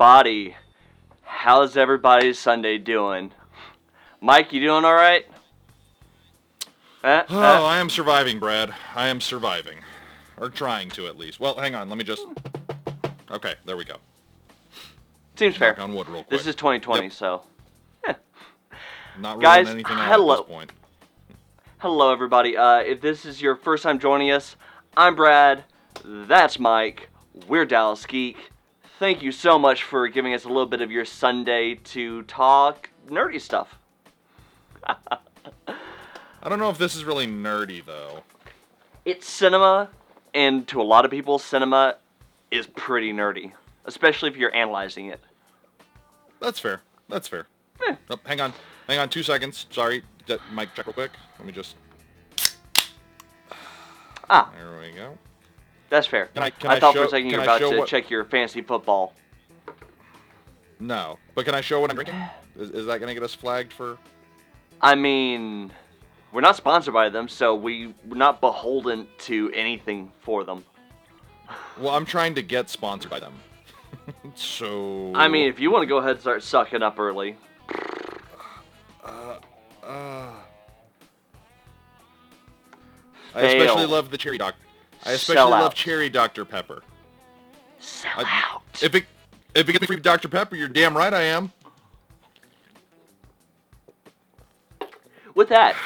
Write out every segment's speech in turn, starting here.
Everybody. How's everybody's Sunday doing? Mike, you doing all right? Uh, Oh, uh, I am surviving, Brad. I am surviving. Or trying to, at least. Well, hang on. Let me just... Okay, there we go. seems fair. On wood real quick. This is 2020, Yep. so Not ruling Guys, anything hello. at this point. hello, everybody. Uh, if this is your first time joining us, I'm Brad. That's Mike. We're Dallas Geek. Thank you so much for giving us a little bit of your Sunday to talk nerdy stuff. I don't know if this is really nerdy, though. It's cinema, and to a lot of people, cinema is pretty nerdy, especially if you're analyzing it. That's fair. That's fair. Eh. Oh, hang on. Hang on two seconds. Sorry. D- mic check real quick. Let me just... Ah, There we go. That's fair. Can I- can I thought for a second you were I about to what- check your fantasy football. No. But can I show what I'm drinking? Is, is that going to get us flagged for... I mean, we're not sponsored by them, so we, we're not beholden to anything for them. Well, I'm trying to get sponsored by them. so... I mean, if you want to go ahead and start sucking up early, Uh, I especially love the cherry doc. I especially Sell love out. cherry Dr Pepper. sell I- out. If it if it gets me free Dr Pepper, you're damn right I am. With that,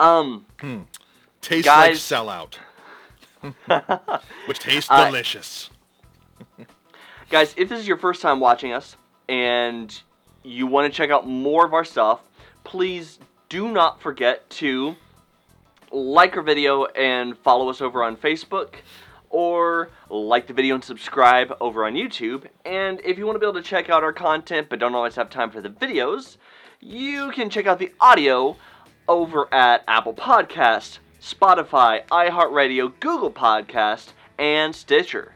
um, Tastes Guys- like sellout, which tastes Uh, delicious. Guys, if this is your first time watching us and you want to check out more of our stuff, please do not forget to like our video and follow us over on Facebook or like the video and subscribe over on YouTube. And if you want to be able to check out our content but don't always have time for the videos, you can check out the audio over at Apple Podcast, Spotify, iHeartRadio, Google Podcast, and Stitcher.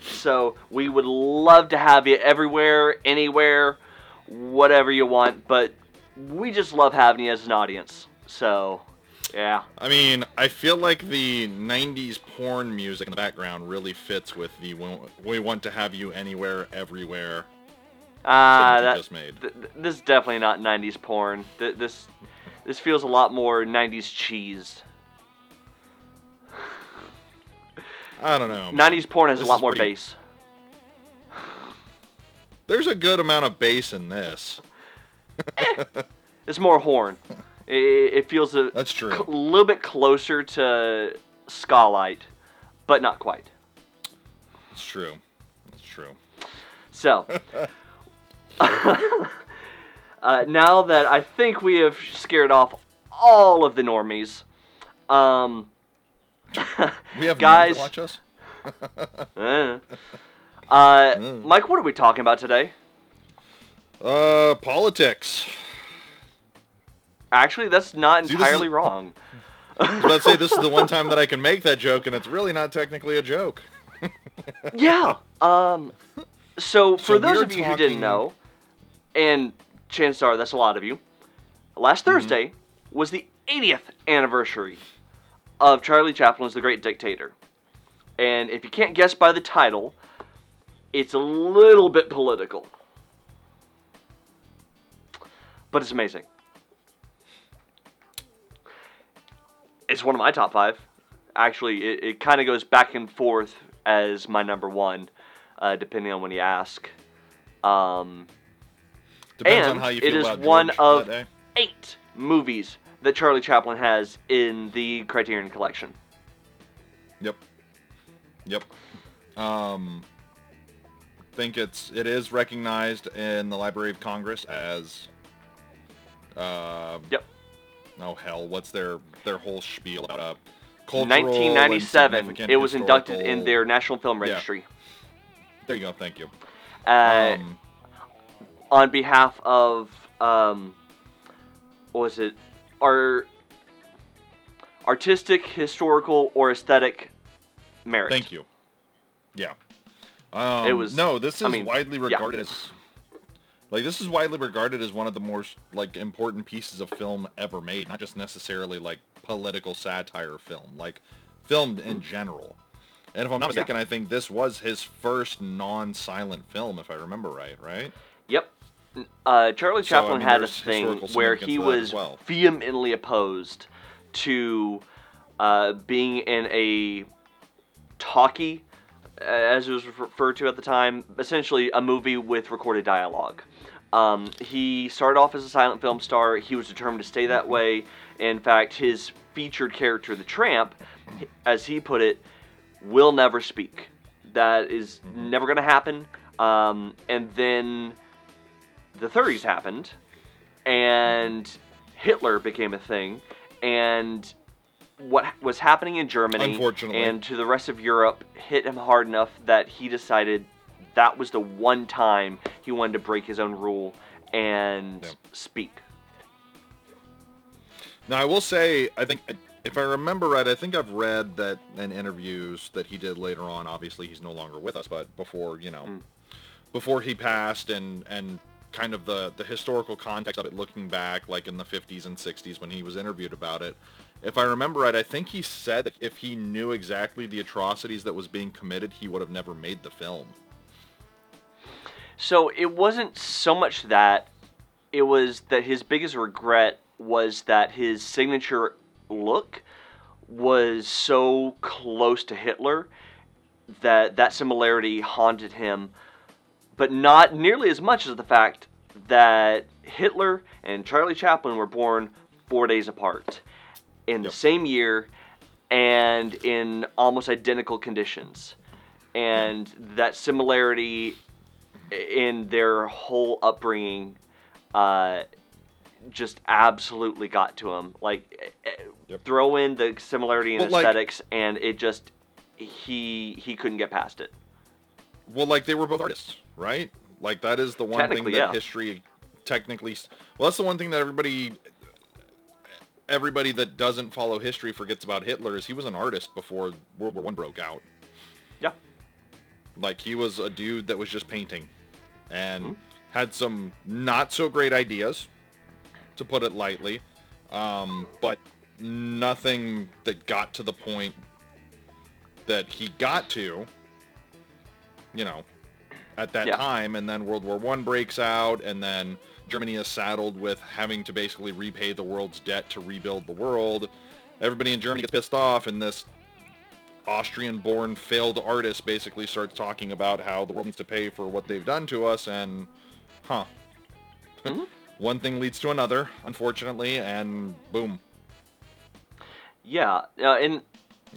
So we would love to have you everywhere, anywhere, whatever you want. But we just love having you as an audience. So, yeah. I mean, I feel like the '90s porn music in the background really fits with the "we- "we want to have you anywhere, everywhere." Ah, that that, just made. th- th- this is definitely not '90s porn. Th- this this feels a lot more '90s cheese. I don't know. '90s porn has This a lot more pretty- bass. There's a good amount of bass in this. It's more horn. It, it feels a That's true. little bit closer to Skylight, but not quite. It's true. It's true. So, uh, now that I think we have scared off all of the normies, um, We have Guys- watch us. eh. uh, Mm. Mike, what are we talking about today? Uh, politics. Actually, that's not See, this is- entirely wrong. Let's say this is the one time that I can make that joke, and it's really not technically a joke. yeah. Um. So for So those of you who didn't know, and chances are that's a lot of you, last Mm-hmm. Thursday was the 80th anniversary of Charlie Chaplin's The Great Dictator. And if you can't guess by the title, it's a little bit political. But it's amazing. It's one of my top five. Actually, it, it kind of goes back and forth as my number one, uh, depending on when you ask. Um, Depends And on how you feel is about one George of- that day. eight movies that Charlie Chaplin has in the Criterion Collection. Yep. Yep. Um, think it's it is recognized in the Library of Congress as. Uh, Yep. Oh hell! What's their their whole spiel about uh, cultural 1997, it was inducted in their National Film Yeah. Registry. There you go. Thank you. Uh, um, on behalf of um, what was it? Our artistic, historical, or aesthetic merit. Thank you. Yeah. Um, It was- no. This is I mean, widely yeah. regarded as like this is widely regarded as one of the most like important pieces of film ever made, not just necessarily like political satire film, like film in general. And if I'm not mistaken, I think this was his first non-silent film, if I remember right, right? Yep. Uh, Charlie So, I Chaplin mean, had a thing where he to that as was well. vehemently opposed to uh, being in a talkie, as it was referred to at the time, essentially a movie with recorded dialogue. Um, he started off as a silent film star. He was determined to stay that way. In fact, his featured character, the Tramp, as he put it, will never speak. That is never going to happen. Um, and then the 30s happened, and Hitler became a thing, and what was happening in Germany and to the rest of Europe hit him hard enough that he decided that was the one time he wanted to break his own rule and Yep. speak. Now, I will say, I think, if I remember right, I think I've read that in interviews that he did later on. Obviously, he's no longer with us, but before, you know, Mm. before he passed, and and kind of the the historical context of it, looking back, like in the 50s and 60s when he was interviewed about it. If I remember right, I think he said that if he knew exactly the atrocities that was being committed, he would have never made the film. So it wasn't so much that, it was that his biggest regret was that his signature look was so close to Hitler that that similarity haunted him, but not nearly as much as the fact that Hitler and Charlie Chaplin were born four days apart in the same year and in almost identical conditions. And that similarity in their whole upbringing uh, just absolutely got to him. Like, eh, eh, Yep. throw in the similarity in Well, like- aesthetics, and it just he he couldn't get past it. Well, like they were both artists, right? Like that is the one thing that yeah. history technically. Well, that's the one thing that everybody, everybody that doesn't follow history forgets about Hitler is he was an artist before World War One broke out. Yeah. Like he was a dude that was just painting, and Mhm. had some not so great ideas, to put it lightly, um, but nothing that got to the point that he got to you know, at that Yeah. time, and then World War One breaks out, and then Germany is saddled with having to basically repay the world's debt to rebuild the world. Everybody in Germany gets pissed off, and this Austrian-born failed artist basically starts talking about how the world needs to pay for what they've done to us, and huh, Mhm. one thing leads to another, unfortunately, and boom. Yeah, uh, and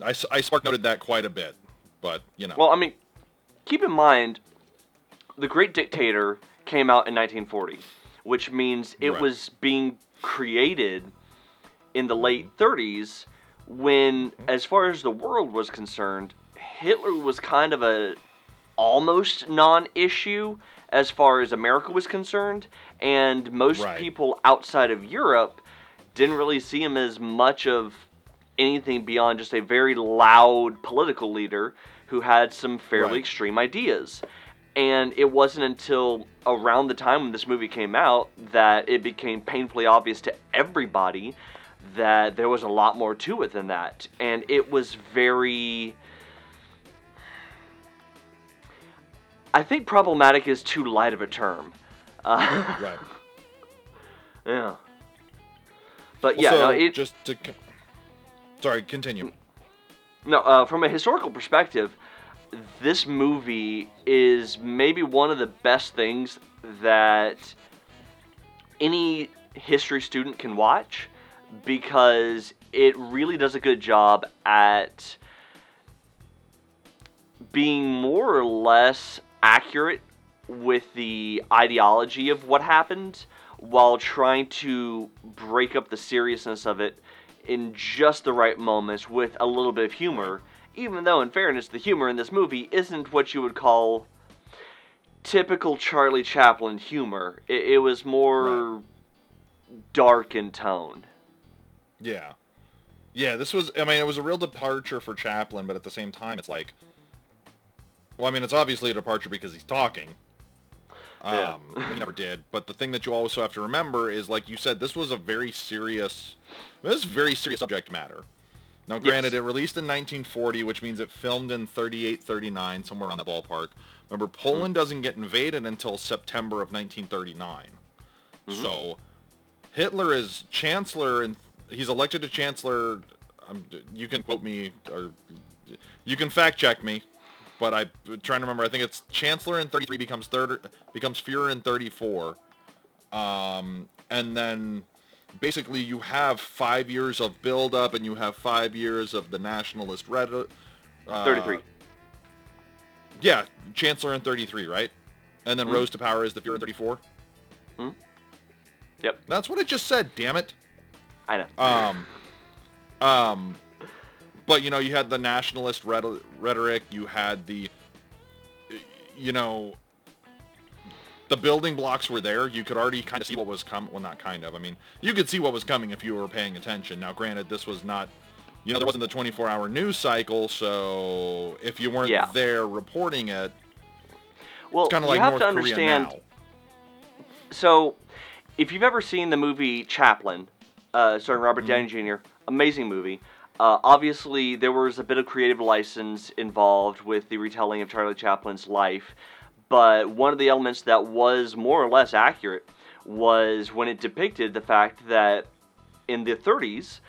I, I spark noted that quite a bit, but you know, well, I mean, keep in mind, The Great Dictator came out in 1940, which means it Right. was being created in the late 30s when, as far as the world was concerned, Hitler was kind of a almost non-issue as far as America was concerned, and most Right. people outside of Europe didn't really see him as much of anything beyond just a very loud political leader who had some fairly Right. extreme ideas. And it wasn't until around the time when this movie came out that it became painfully obvious to everybody that there was a lot more to it than that. And it was very. I think problematic is too light of a term. Uh, right. yeah. But yeah, Also, no, it, just to, sorry, continue. No, uh, from a historical perspective, this movie is maybe one of the best things that any history student can watch because it really does a good job at being more or less accurate with the ideology of what happened while trying to break up the seriousness of it in just the right moments with a little bit of humor. Even though, in fairness, the humor in this movie isn't what you would call typical Charlie Chaplin humor. It, it was more dark in tone. Yeah. Yeah, this was, I mean, it was a real departure for Chaplin, but at the same time, it's like, well, I mean, it's obviously a departure because he's talking. Yeah. Um, he never did. But the thing that you also have to remember is, like you said, this was a very serious, this is very serious subject matter. Now, granted, it released in 1940, which means it filmed in 38, 39, somewhere on the ballpark. Remember, Poland doesn't get invaded until September of 1939. Mhm. So, Hitler is chancellor, and he's elected to chancellor. Um, you can quote me, or you can fact check me, but I'm trying to remember. I think it's chancellor in 33 becomes third becomes Führer in 34, um, and then basically you have five years of build up, and you have five years of the nationalist red. Uh, 33. Yeah, chancellor in 33, right? And then Mhm. rose to power as the Führer in 34. Hmm? Yep. That's what it just said. Damn it. I know. Um, um, but you know, you had the nationalist rhetoric. You had the, you know, the building blocks were there. You could already kind of see what was coming. Well, not kind of. I mean, you could see what was coming if you were paying attention. Now, granted, this was not, you know, there wasn't the 24-hour news cycle. So if you weren't Yeah. there reporting it, well, it's kind of like you have North to understand. now. So, if you've ever seen the movie Chaplin, uh, starring Robert Mhm. Downey Jr., amazing movie. Uh, obviously, there was a bit of creative license involved with the retelling of Charlie Chaplin's life, but one of the elements that was more or less accurate was when it depicted the fact that in the 30s,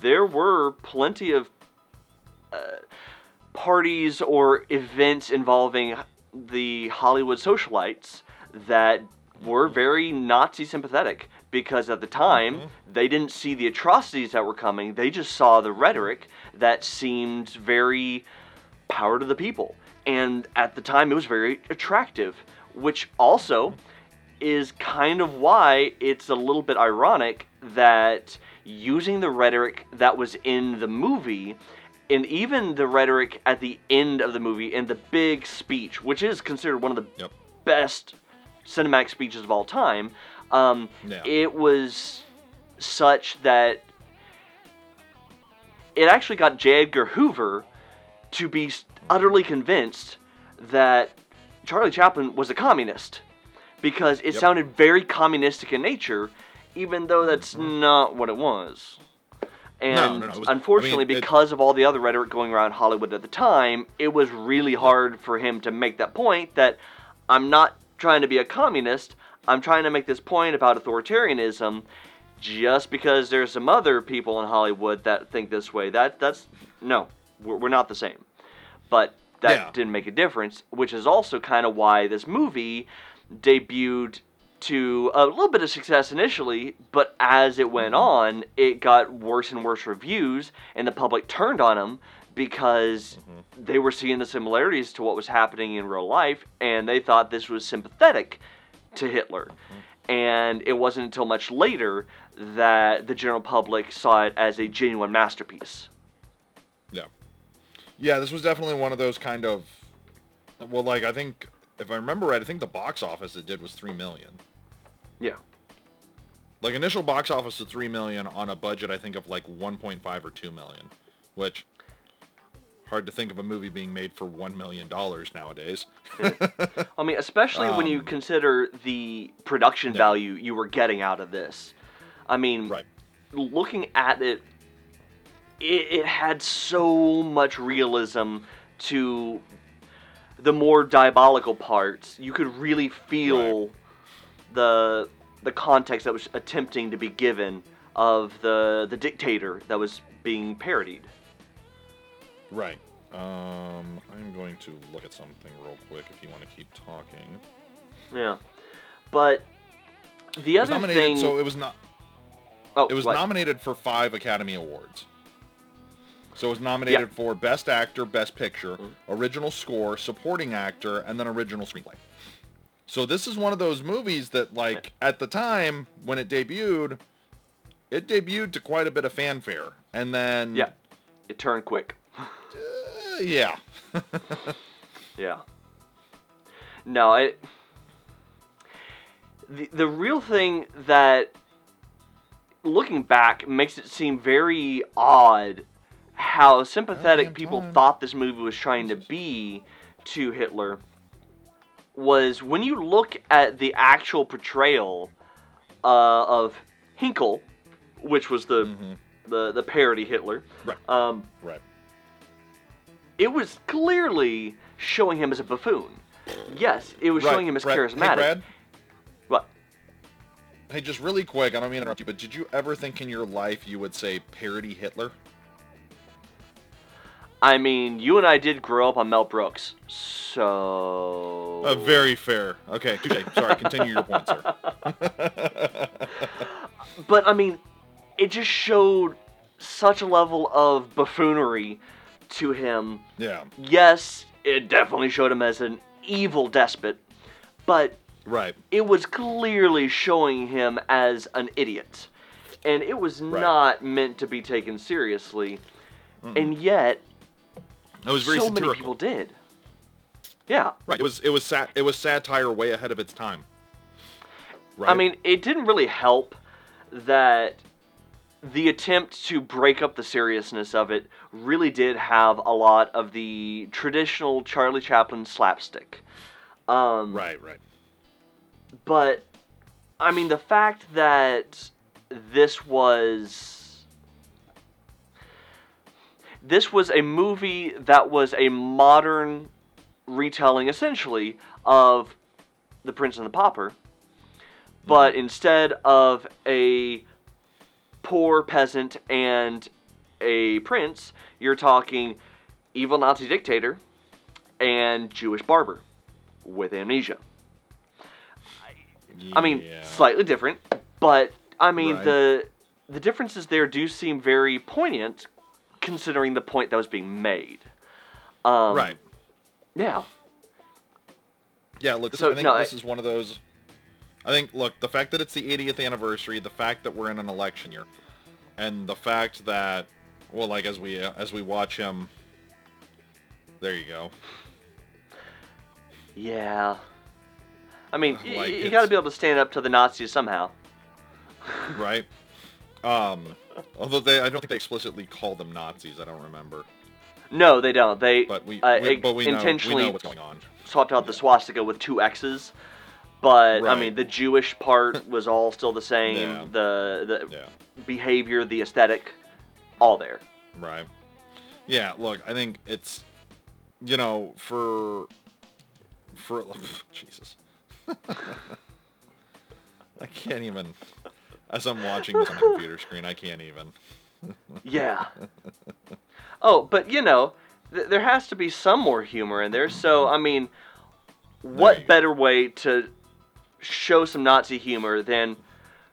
there were plenty of uh, parties or events involving the Hollywood socialites that were very Nazi sympathetic because at the time Mhm. they didn't see the atrocities that were coming. They just saw the rhetoric that seemed very power to the people. And at the time it was very attractive, which also is kind of why it's a little bit ironic that using the rhetoric that was in the movie and even the rhetoric at the end of the movie in the big speech, which is considered one of the Yep. best cinematic speeches of all time, um, Yeah. it was such that it actually got J. Edgar Hoover to be utterly convinced that Charlie Chaplin was a communist because it Yep. sounded very communistic in nature, even though that's not what it was. And Mm-hmm. no, no, it was- I unfortunately, mean, it- because of all the other rhetoric going around Hollywood at the time, it was really hard for him to make that point that I'm not trying to be a communist. I'm trying to make this point about authoritarianism just because there's some other people in Hollywood that think this way. That that's no, we're, we're not the same. But that Yeah. didn't make a difference, which is also kind of why this movie debuted to a little bit of success initially, but as it went mm-hmm. on, it got worse and worse reviews, and the public turned on them because mm-hmm. they were seeing the similarities to what was happening in real life, and they thought this was sympathetic to Hitler. And it wasn't until much later that the general public saw it as a genuine masterpiece. Yeah. Yeah, this was definitely one of those kind of well, like I think if I remember right, I think the box office it did was three million. Yeah. Like initial box office of three million on a budget I think of like one point five or two million. Which hard to think of a movie being made for one million dollars nowadays. I mean, especially when you Um, consider the production Yeah. value you were getting out of this. I mean, Right. looking at it, it, it had so much realism to the more diabolical parts. You could really feel the the context that was attempting to be given of the the dictator that was being parodied. Right. Um I'm going to look at something real quick if you want to keep talking. Yeah, but the other thing. so it was not oh, It was what? nominated for five Academy Awards. So it was nominated for Best Actor, Best Picture, Mhm. Original Score, Supporting Actor, and then Original Screenplay. So this is one of those movies that, like, at the time when it debuted, it debuted to quite a bit of fanfare, and then Yeah. It turned quick. Uh, yeah, Yeah. No, it. The, the real thing that, looking back, makes it seem very odd how sympathetic people time. thought this movie was trying to be to Hitler was when you look at the actual portrayal uh, of Hynkel, which was the Mhm. the the parody Hitler. Right. Um, Right. It was clearly showing him as a buffoon. Yes, it was Right, showing him as Brad- charismatic. Hey, Brad. What? Hey, just really quick, I don't mean to interrupt you, but did you ever think in your life you would say parody Hitler? I mean, you and I did grow up on Mel Brooks, so. Uh, very fair. Okay. Sorry, continue your point, sir. But I mean, it just showed such a level of buffoonery to him. yeah, Yes, it definitely showed him as an evil despot, but right. it was clearly showing him as an idiot. And it was Right. not meant to be taken seriously. And yet, It was very so satirical. many people did. Yeah. Right. It was it was sat it was satire way ahead of its time. Right. I mean, it didn't really help that the attempt to break up the seriousness of it really did have a lot of the traditional Charlie Chaplin slapstick. Um, right, right. But, I mean, the fact that this was. This was a movie that was a modern retelling, essentially, of The Prince and the Pauper. But instead of a poor peasant and a prince, you're talking evil Nazi dictator and Jewish barber with amnesia. I mean, slightly different, but I mean Right. the the differences there do seem very poignant, considering the point that was being made. Um, right. Yeah. Yeah, look, So, I think no, this I- is one of those. I think, look, the fact that it's the 80th anniversary, the fact that we're in an election year, and the fact that, well, like as we uh, as we watch him, there you go. Yeah. I mean, Like, y- you got to be able to stand up to the Nazis somehow. right? Um, although they, I don't think they explicitly call them Nazis. I don't remember, No, they don't. They but we, uh, we- but we know, we intentionally know what's going on. swapped out the swastika with two X's. But I mean, the Jewish part was all still the same. Yeah. The the Yeah, behavior, the aesthetic, all there. right. Yeah, look, I think it's, you know, for, for Jesus, I can't even. As I'm watching this on the computer screen, I can't even. Yeah. oh, but you know, th- there has to be some more humor in there. So I mean, what better way to show some Nazi humor than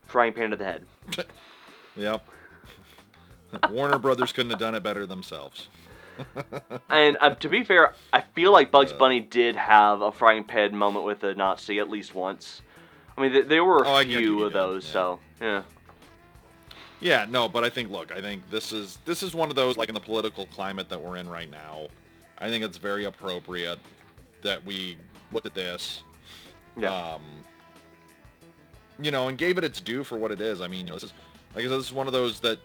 frying pan to the head? Yep. Warner Brothers couldn't have done it better themselves. And uh, to be fair, I feel like Bugs. Bunny did have a frying pan moment with a Nazi at least once. I mean, th- there were a Oh, few of those, yeah. so yeah. Yeah, no, but I think look, I think this is this is one of those like in the political climate that we're in right now. I think it's very appropriate that we looked at this, Yeah. um, you know, and gave it its due for what it is. I mean, you know, this is like I said, this is one of those that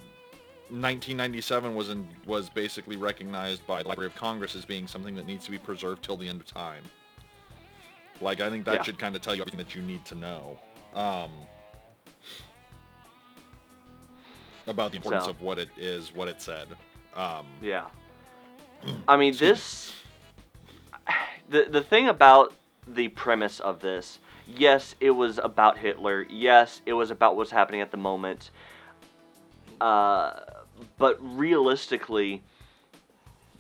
1997 was in, was basically recognized by the Library of Congress as being something that needs to be preserved till the end of time. Like I think that Yeah. should kind of tell you everything that you need to know. Um, about the importance So- of what it is, what it said. Um, Yeah. I mean, this. The the thing about the premise of this, yes, it was about Hitler. Yes, it was about what's happening at the moment. Uh, but realistically,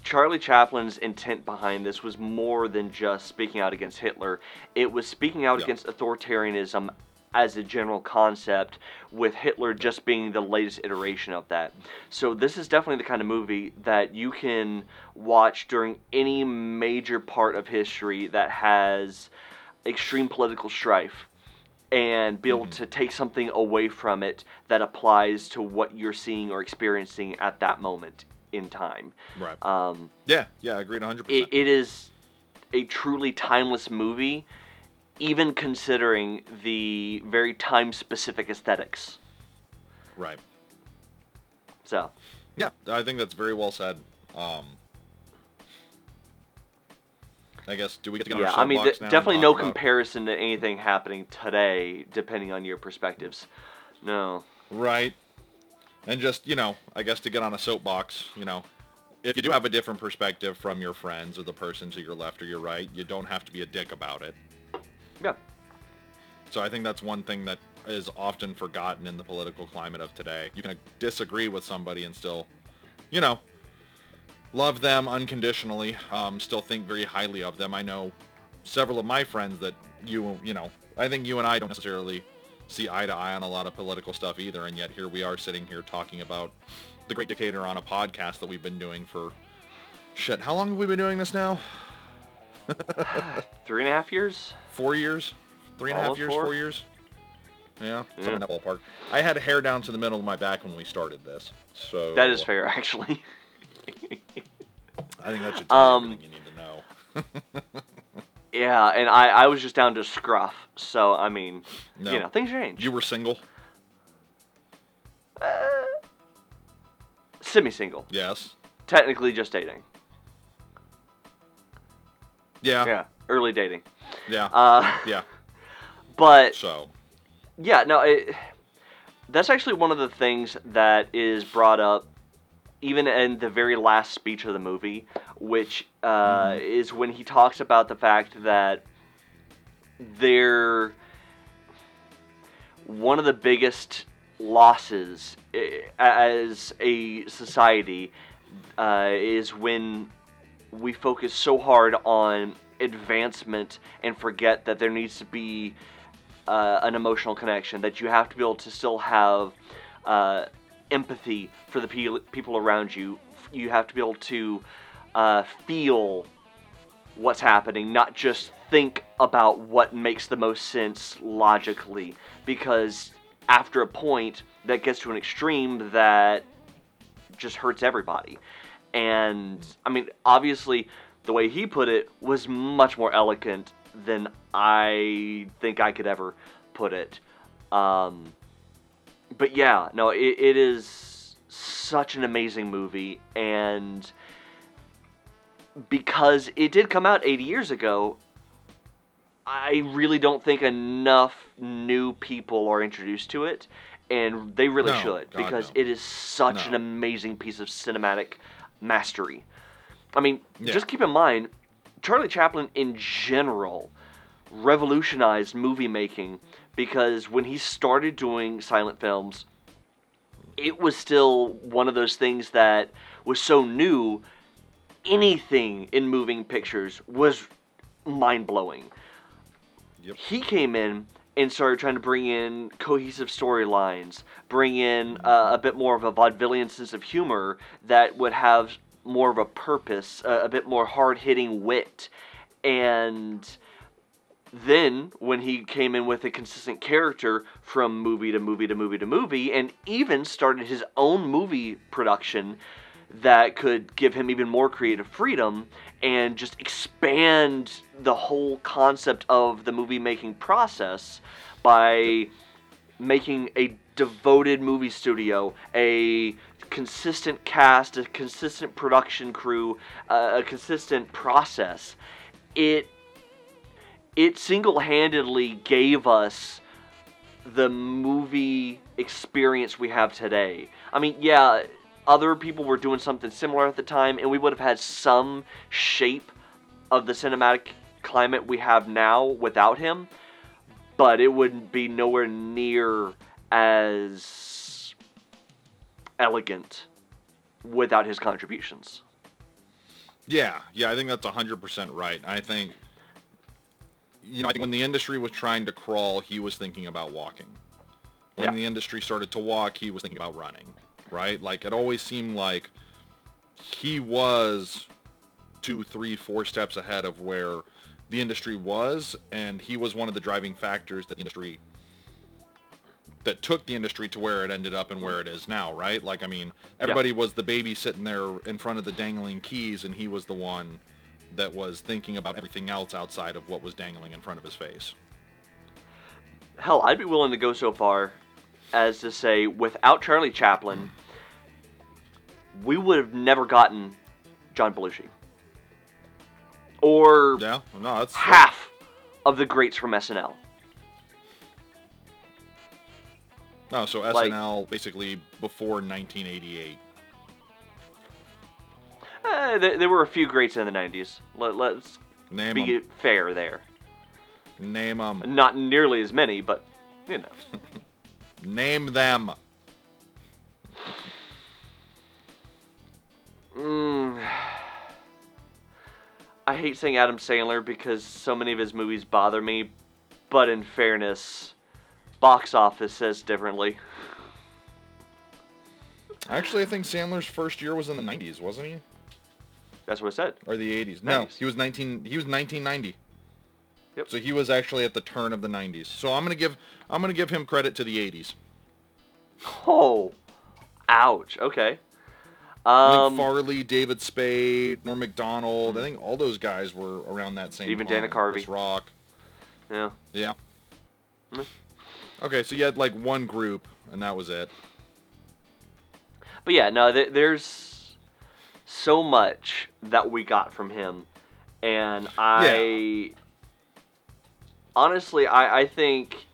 Charlie Chaplin's intent behind this was more than just speaking out against Hitler. It was speaking out Yeah. against authoritarianism as a general concept, with Hitler just being the latest iteration of that. So this is definitely the kind of movie that you can watch during any major part of history that has extreme political strife and be able Mhm. to take something away from it that applies to what you're seeing or experiencing at that moment in time. right. Um, yeah, yeah, I agreed 100%. it, it is a truly timeless movie, even considering the very time specific aesthetics. right. So, Yeah, I think that's very well said. Um, I guess, do we get to get on yeah, I mean, soapbox th- now definitely no about- comparison to anything happening today, depending on your perspectives. No. Right. And just, you know, I guess to get on a soapbox, you know, if you do have a different perspective from your friends or the person to your left or your right, you don't have to be a dick about it. Yeah. So I think that's one thing that is often forgotten in the political climate of today. You can disagree with somebody and still, you know, love them unconditionally, um, still think very highly of them. I know several of my friends that you, you know, I think you and I don't necessarily see eye to eye on a lot of political stuff either, and yet here we are sitting here talking about the Great Dictator on a podcast that we've been doing for, shit, how long have we been doing this now? Three and a half years? Four years? Three and a half years? four? Four years? Yeah, Yeah. in that ballpark. I had hair down to the middle of my back when we started this, so That is fair, actually. I think that should tell you Um, everything you need to know. yeah, and I, I was just down to scruff. So, I mean, No. you know, things change. You were single? Semi-single. Yes. Technically just dating. Yeah. Yeah, early dating. Yeah. Uh, yeah. but So. Yeah, no, it, that's actually one of the things that is brought up even in the very last speech of the movie, which uh, is when he talks about the fact that they're one of the biggest losses eh, as a society uh, is when we focus so hard on advancement and forget that there needs to be uh, an emotional connection, that you have to be able to still have uh, empathy for the pe- people around you. You have to be able to uh, feel what's happening, not just think about what makes the most sense logically. Because after a point, that gets to an extreme that just hurts everybody. And I mean, obviously, the way he put it was much more elegant than I think I could ever put it. Um, but yeah, no, it, it is such an amazing movie, and because it did come out 80 years ago, I really don't think enough new people are introduced to it, and they really No, should God, because no. it is such No. an amazing piece of cinematic mastery. I mean, Yeah. just keep in mind, Charlie Chaplin in general revolutionized movie making because when he started doing silent films, it was still one of those things that was so new. Anything in moving pictures was mind blowing. Yep. He came in and started trying to bring in cohesive storylines, bring in uh, a bit more of a vaudevillian sense of humor that would have more of a purpose, uh, a bit more hard hitting wit. And then when he came in with a consistent character from movie to movie to movie to movie and even started his own movie production that could give him even more creative freedom and just expand the whole concept of the movie making process by making a devoted movie studio, a consistent cast, a consistent production crew, uh, a consistent process. It it single-handedly gave us the movie experience we have today. I mean, yeah, other people were doing something similar at the time, and we would have had some shape of the cinematic climate we have now without him, but it wouldn't be nowhere near as elegant without his contributions. Yeah, yeah, I think that's 100% right. I think, you know, I think when the industry was trying to crawl, he was thinking about walking. When Yeah. the industry started to walk, he was thinking about running, right? Like, it always seemed like he was two, three, four steps ahead of where the industry was, and he was one of the driving factors that the industry that took the industry to where it ended up and where it is now, right? Like, I mean, everybody was the baby sitting there in front of the dangling keys, and he was the one that was thinking about everything else outside of what was dangling in front of his face. Hell, I'd be willing to go so far as to say without Charlie Chaplin, we would have never gotten John Belushi. Or Yeah, no, that's half of the greats from SNL. Oh, so Like- SNL basically before 1988. Uh, there, there were a few greats in the '90s. Let, let's Name be them. fair there. Name them. Not nearly as many, but you know. Name them. Mm. I hate saying Adam Sandler because so many of his movies bother me, but in fairness, box office says differently. Actually, I think Sandler's first year was in the 90s, wasn't he? That's what I said. Or the 80s? No, 90s. he was 19. He was 1990. Yep. So he was actually at the turn of the 90s. So I'm gonna give I'm gonna give him credit to the 80s. Oh, ouch. Okay. Um, Farley, David Spade, Norm Macdonald. I think all those guys were around that same. Even time. Dana Carvey. Chris Rock. yeah. Yeah. Mm. Okay, so you had like one group, and that was it. But yeah, no, th- there's so much that we got from him, and I honestly, I, I think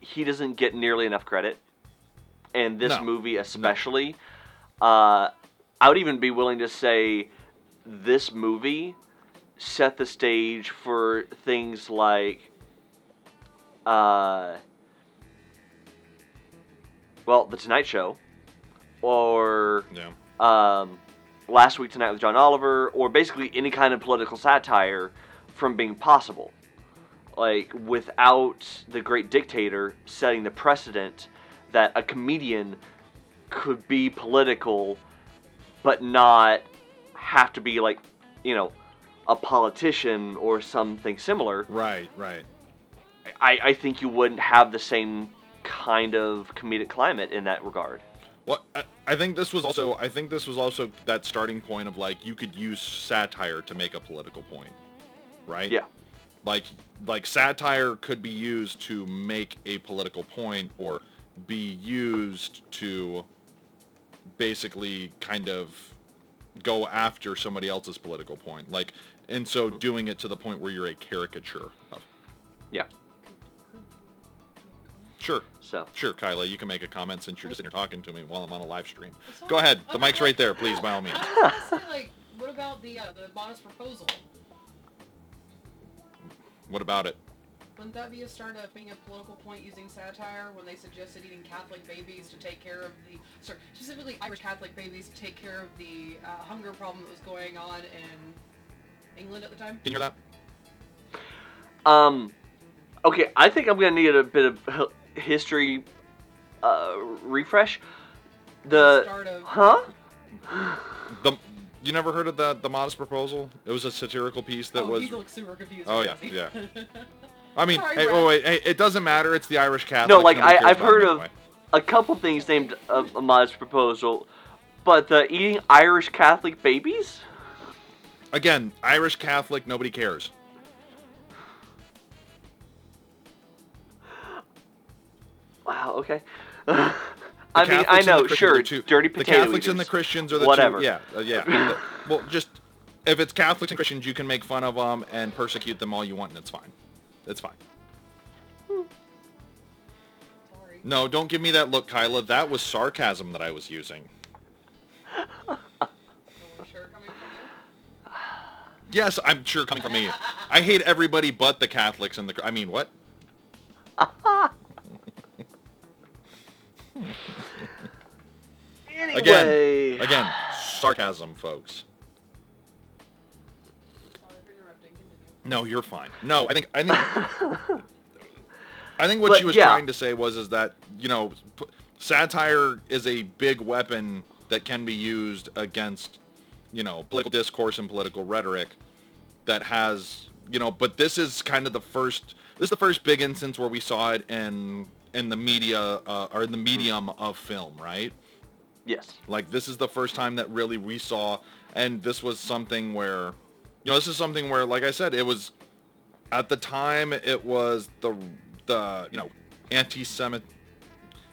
he doesn't get nearly enough credit, and this No. movie especially. Uh, I would even be willing to say this movie set the stage for things like, uh, well, The Tonight Show, or Yeah. um, Last Week Tonight with John Oliver, or basically any kind of political satire from being possible. Like, without the great dictator setting the precedent that a comedian could be political, but not have to be, like, you know, a politician or something similar, Right, right. I, I think you wouldn't have the same kind of comedic climate in that regard. Well, I, I think this was also I think this was also that starting point of like you could use satire to make a political point, right? Yeah. Like like satire could be used to make a political point or be used to basically kind of go after somebody else's political point. Like and so doing it to the point where you're a caricature of. Yeah. Sure. So. Sure, Kyla, you can make a comment since you're just sitting here talking to me while I'm on a live stream. It's Go fine. ahead. The mic's right there, please, by all means. I was gonna say, like, what about the uh, the modest proposal? What about it? Wouldn't that be a start of being a political point using satire when they suggested eating Catholic babies to take care of the, sorry, specifically Irish Catholic babies to take care of the uh, hunger problem that was going on in England at the time? Can you hear that? Um, okay, I think I'm gonna need a bit of h- history uh, refresh. The start of huh? The you never heard of the the modest proposal? It was a satirical piece that oh, was. he looks super confused. Oh, yeah, he? yeah. I mean, Sorry, hey, oh wait, hey, it doesn't matter. It's the Irish Catholic. No, like Nobody I, I've heard of anyway. a couple things named a, a modest proposal, but the eating Irish Catholic babies. Again, Irish Catholic. Nobody cares. Wow. Okay. The I mean, I Catholics and the know, sure, are two- dirty The potato Catholics and the. Christians are the Whatever. two. Yeah, uh, yeah. Well, just if it's Catholics and Christians, you can make fun of them and persecute them all you want, and it's fine. It's fine. Sorry. No, don't give me that look, Kyla. That was sarcasm that I was using. No one sure coming from you? Yes, I'm sure coming from me. I hate everybody but the Catholics and the. I mean, what? Anyway. Again, sarcasm, folks. Sorry for interrupting. Continue. No, you're fine. No, I think I think I think what But, she was yeah. trying to say was is that you know p- satire is a big weapon that can be used against you know political discourse and political rhetoric that has you know but this is kind of the first this is the first big instance where we saw it in in the media uh, or in the medium of film right Yes. like this is the first time that really we saw, and this was something where, you know, this is something where, like I said, it was, at the time, it was the, the you know, anti-Semit,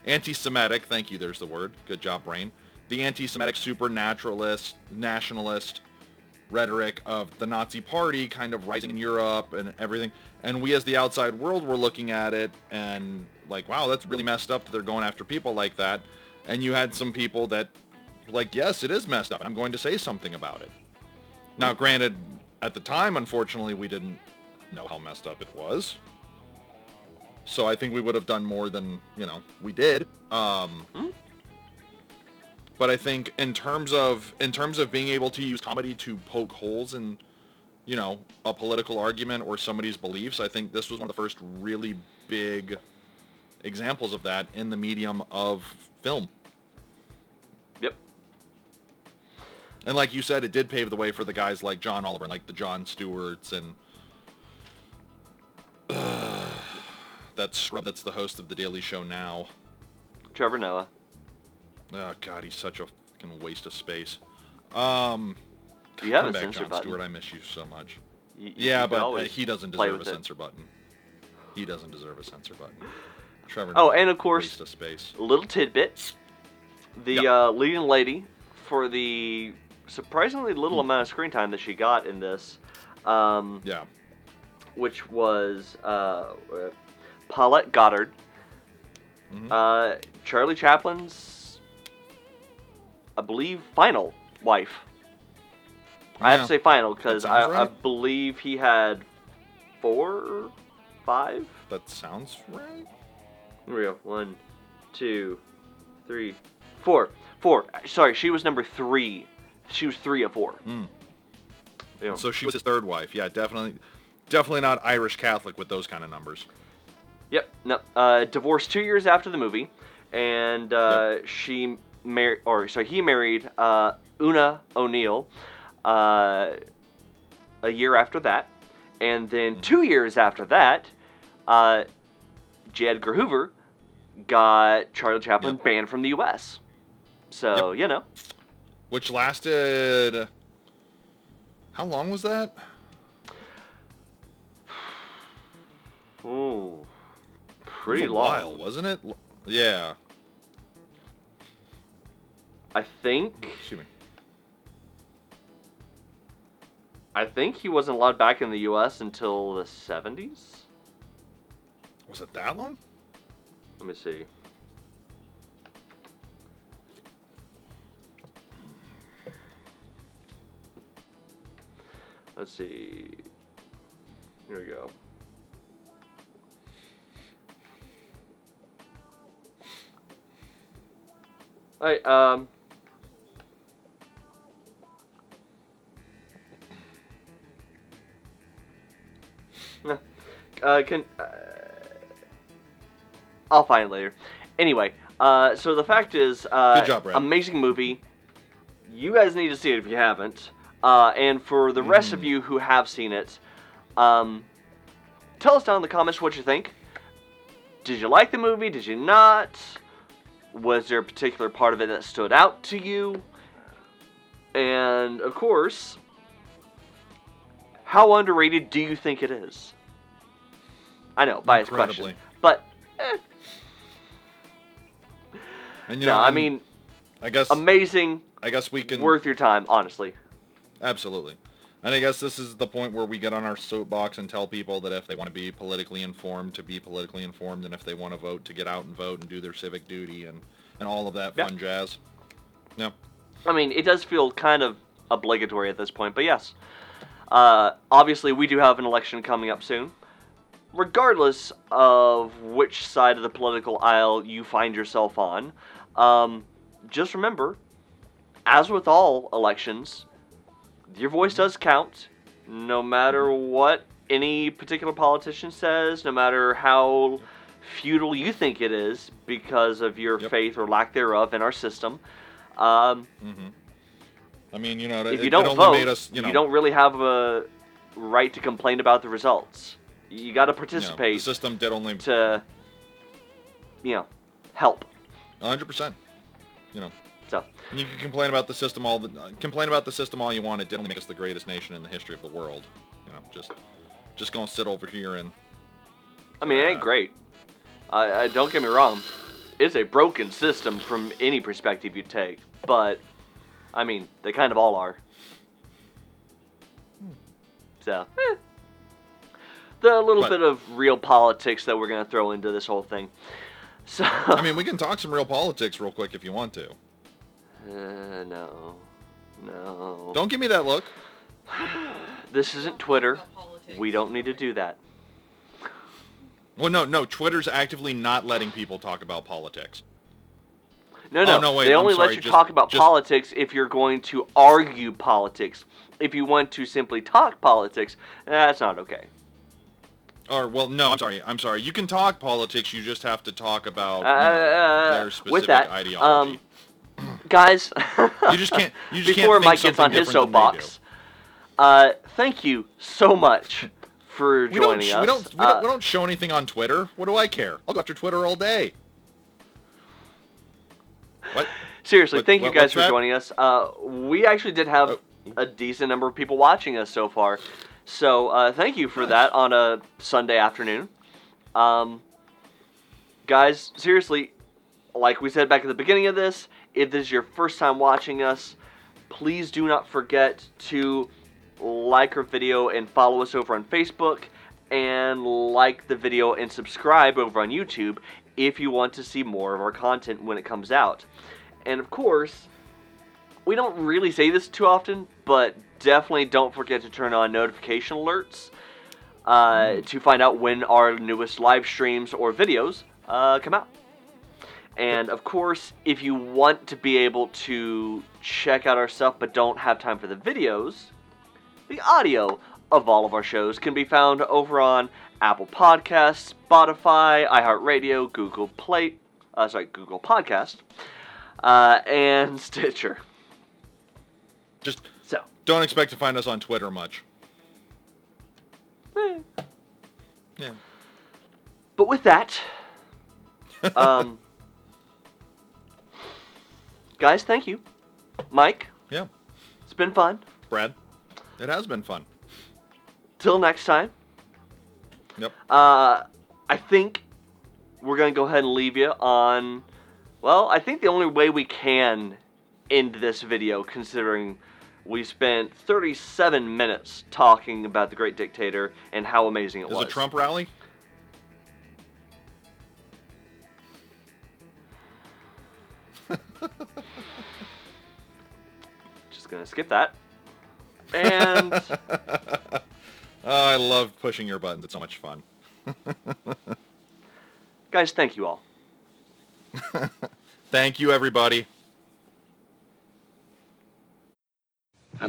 anti-Semitic. Thank you. There's the word. Good job, brain. The anti-Semitic supernaturalist, nationalist, rhetoric of the Nazi Party kind of rising in Europe and everything. And we as the outside world were looking at it and like, wow, that's really messed up that they're going after people like that. And you had some people that like, yes, it is messed up. I'm going to say something about it. Now, granted, at the time, unfortunately, we didn't know how messed up it was. So I think we would have done more than, you know, we did. Um, but I think in terms of in terms of being able to use comedy to poke holes in, you know, a political argument or somebody's beliefs, I think this was one of the first really big examples of that in the medium of film. Yep. And like you said, it did pave the way for the guys like John Oliver, like the Jon Stewarts and that's that's the host of the Daily Show now. Trevor Noah. Oh God, he's such a fucking waste of space. Um, You have come a back, censor Jon button. Stewart. I miss you so much. You- you Yeah, can but uh, he doesn't deserve a with it. censor button. He doesn't deserve a censor button. Trevor. Oh, and of course- of little tidbit. The Yep. uh, leading lady for the surprisingly little amount of screen time that she got in this, um, Yeah. which was uh, Paulette Goddard, Mhm. uh, Charlie Chaplin's, I believe, final wife. I have to say final because I, sounds I believe he had four, five. That sounds right. Here we go. One, two, three, four. Four. Sorry, she was number three. She was three of four. Mm. Yeah. So she was his third wife. Yeah, definitely, definitely not Irish Catholic with those kind of numbers. Yep. No. Uh, divorced two years after the movie, and uh, she married, or sorry, he married uh, Oona O'Neill uh, a year after that, and then two years after that, uh, J. Edgar Hoover got Charlie Chaplin Yep. banned from the U.S. So you know, Which lasted. How long was that? ooh, pretty long. while, wasn't it? Yeah. I think. Excuse me. I think he wasn't allowed back in the U.S. until the 70s. Was it that long? Let me see. Let's see. Here we go. Alright, um. Uh, can. Uh, I'll find it later. Anyway, uh, so the fact is, uh, Good job, Brad. amazing movie. You guys need to see it if you haven't. Uh, and for the rest of Mhm. you who have seen it, um, tell us down in the comments what you think. Did you like the movie? Did you not? Was there a particular part of it that stood out to you? And of course, how underrated do you think it is? I know, biased question, but eh, And you no, know, I mean, I guess amazing, I guess we can worth your time, honestly. absolutely. And I guess this is the point where we get on our soapbox and tell people that if they want to be politically informed, to be politically informed, and if they want to vote, to get out and vote and do their civic duty and, and all of that Yeah. fun jazz. Yeah. I mean, it does feel kind of obligatory at this point, but yes. Uh, obviously, we do have an election coming up soon. Regardless of which side of the political aisle you find yourself on, um, just remember, as with all elections, your voice does count, no matter what any particular politician says, no matter how feudal you think it is because of your Yep. faith or lack thereof in our system. Um, hmm I mean, you know, if it, you don't vote, us, you know, don't really have a right to complain about the results. You got to know, the participate system did only to, you know, help. 100%. You know, So, you can complain about the system all the complain about the system all you want. It did only make us the greatest nation in the history of the world. You know, just just gonna sit over here and I mean, it ain't Uh, great. I, I don't get me wrong. It's a broken system from any perspective you take, but I mean, they kind of all are. So, eh. The little But- bit of real politics that we're gonna throw into this whole thing. So, I mean, we can talk some real politics real quick if you want to. uh, no, no. Don't give me that look. This isn't Twitter. We don't need to do that. Well, no, no. Twitter's actively not letting people talk about politics. No, Oh, no. no, wait, they I'm only sorry, let you just- talk about just- politics if you're going to argue politics. If you want to simply talk politics, that's not okay. Or, well, no, I'm sorry. I'm sorry. You can talk politics. You just have to talk about Uh, know, uh, their with specific that, ideology. um, guys, you just can't. You just before can't Mike gets on his different than they do. soapbox, uh, thank you so much for We don't, joining us. we, don't, we, Uh, don't, we don't show anything on Twitter. What do I care? I'll go after Twitter all day. What? Seriously, What- thank you guys for that? joining us. Uh, we actually did have Oh. a decent number of people watching us so far. So uh, thank you for Nice. that on a Sunday afternoon. Um, guys, seriously, like we said back at the beginning of this, if this is your first time watching us, please do not forget to like our video and follow us over on Facebook and like the video and subscribe over on YouTube if you want to see more of our content when it comes out. And of course, we don't really say this too often, but definitely don't forget to turn on notification alerts uh, to find out when our newest live streams or videos uh, come out. And of course, if you want to be able to check out our stuff but don't have time for the videos, the audio of all of our shows can be found over on Apple Podcasts, Spotify, iHeartRadio, Google Play, uh, sorry, Google Podcast, uh, and Stitcher. Just don't expect to find us on Twitter much. eh. Yeah. but with that, um, guys, thank you, Mike. Yeah. It's been fun. Brad, it has been fun. Till next time. Yep. Uh, I think we're gonna go ahead and leave you on. Well, I think the only way we can end this video, considering we spent 37 minutes talking about the Great Dictator and how amazing it Is was. Was it a Trump rally? Just gonna skip that. And oh, I love pushing your buttons. It's so much fun. guys, thank you all. Thank you, everybody. I'm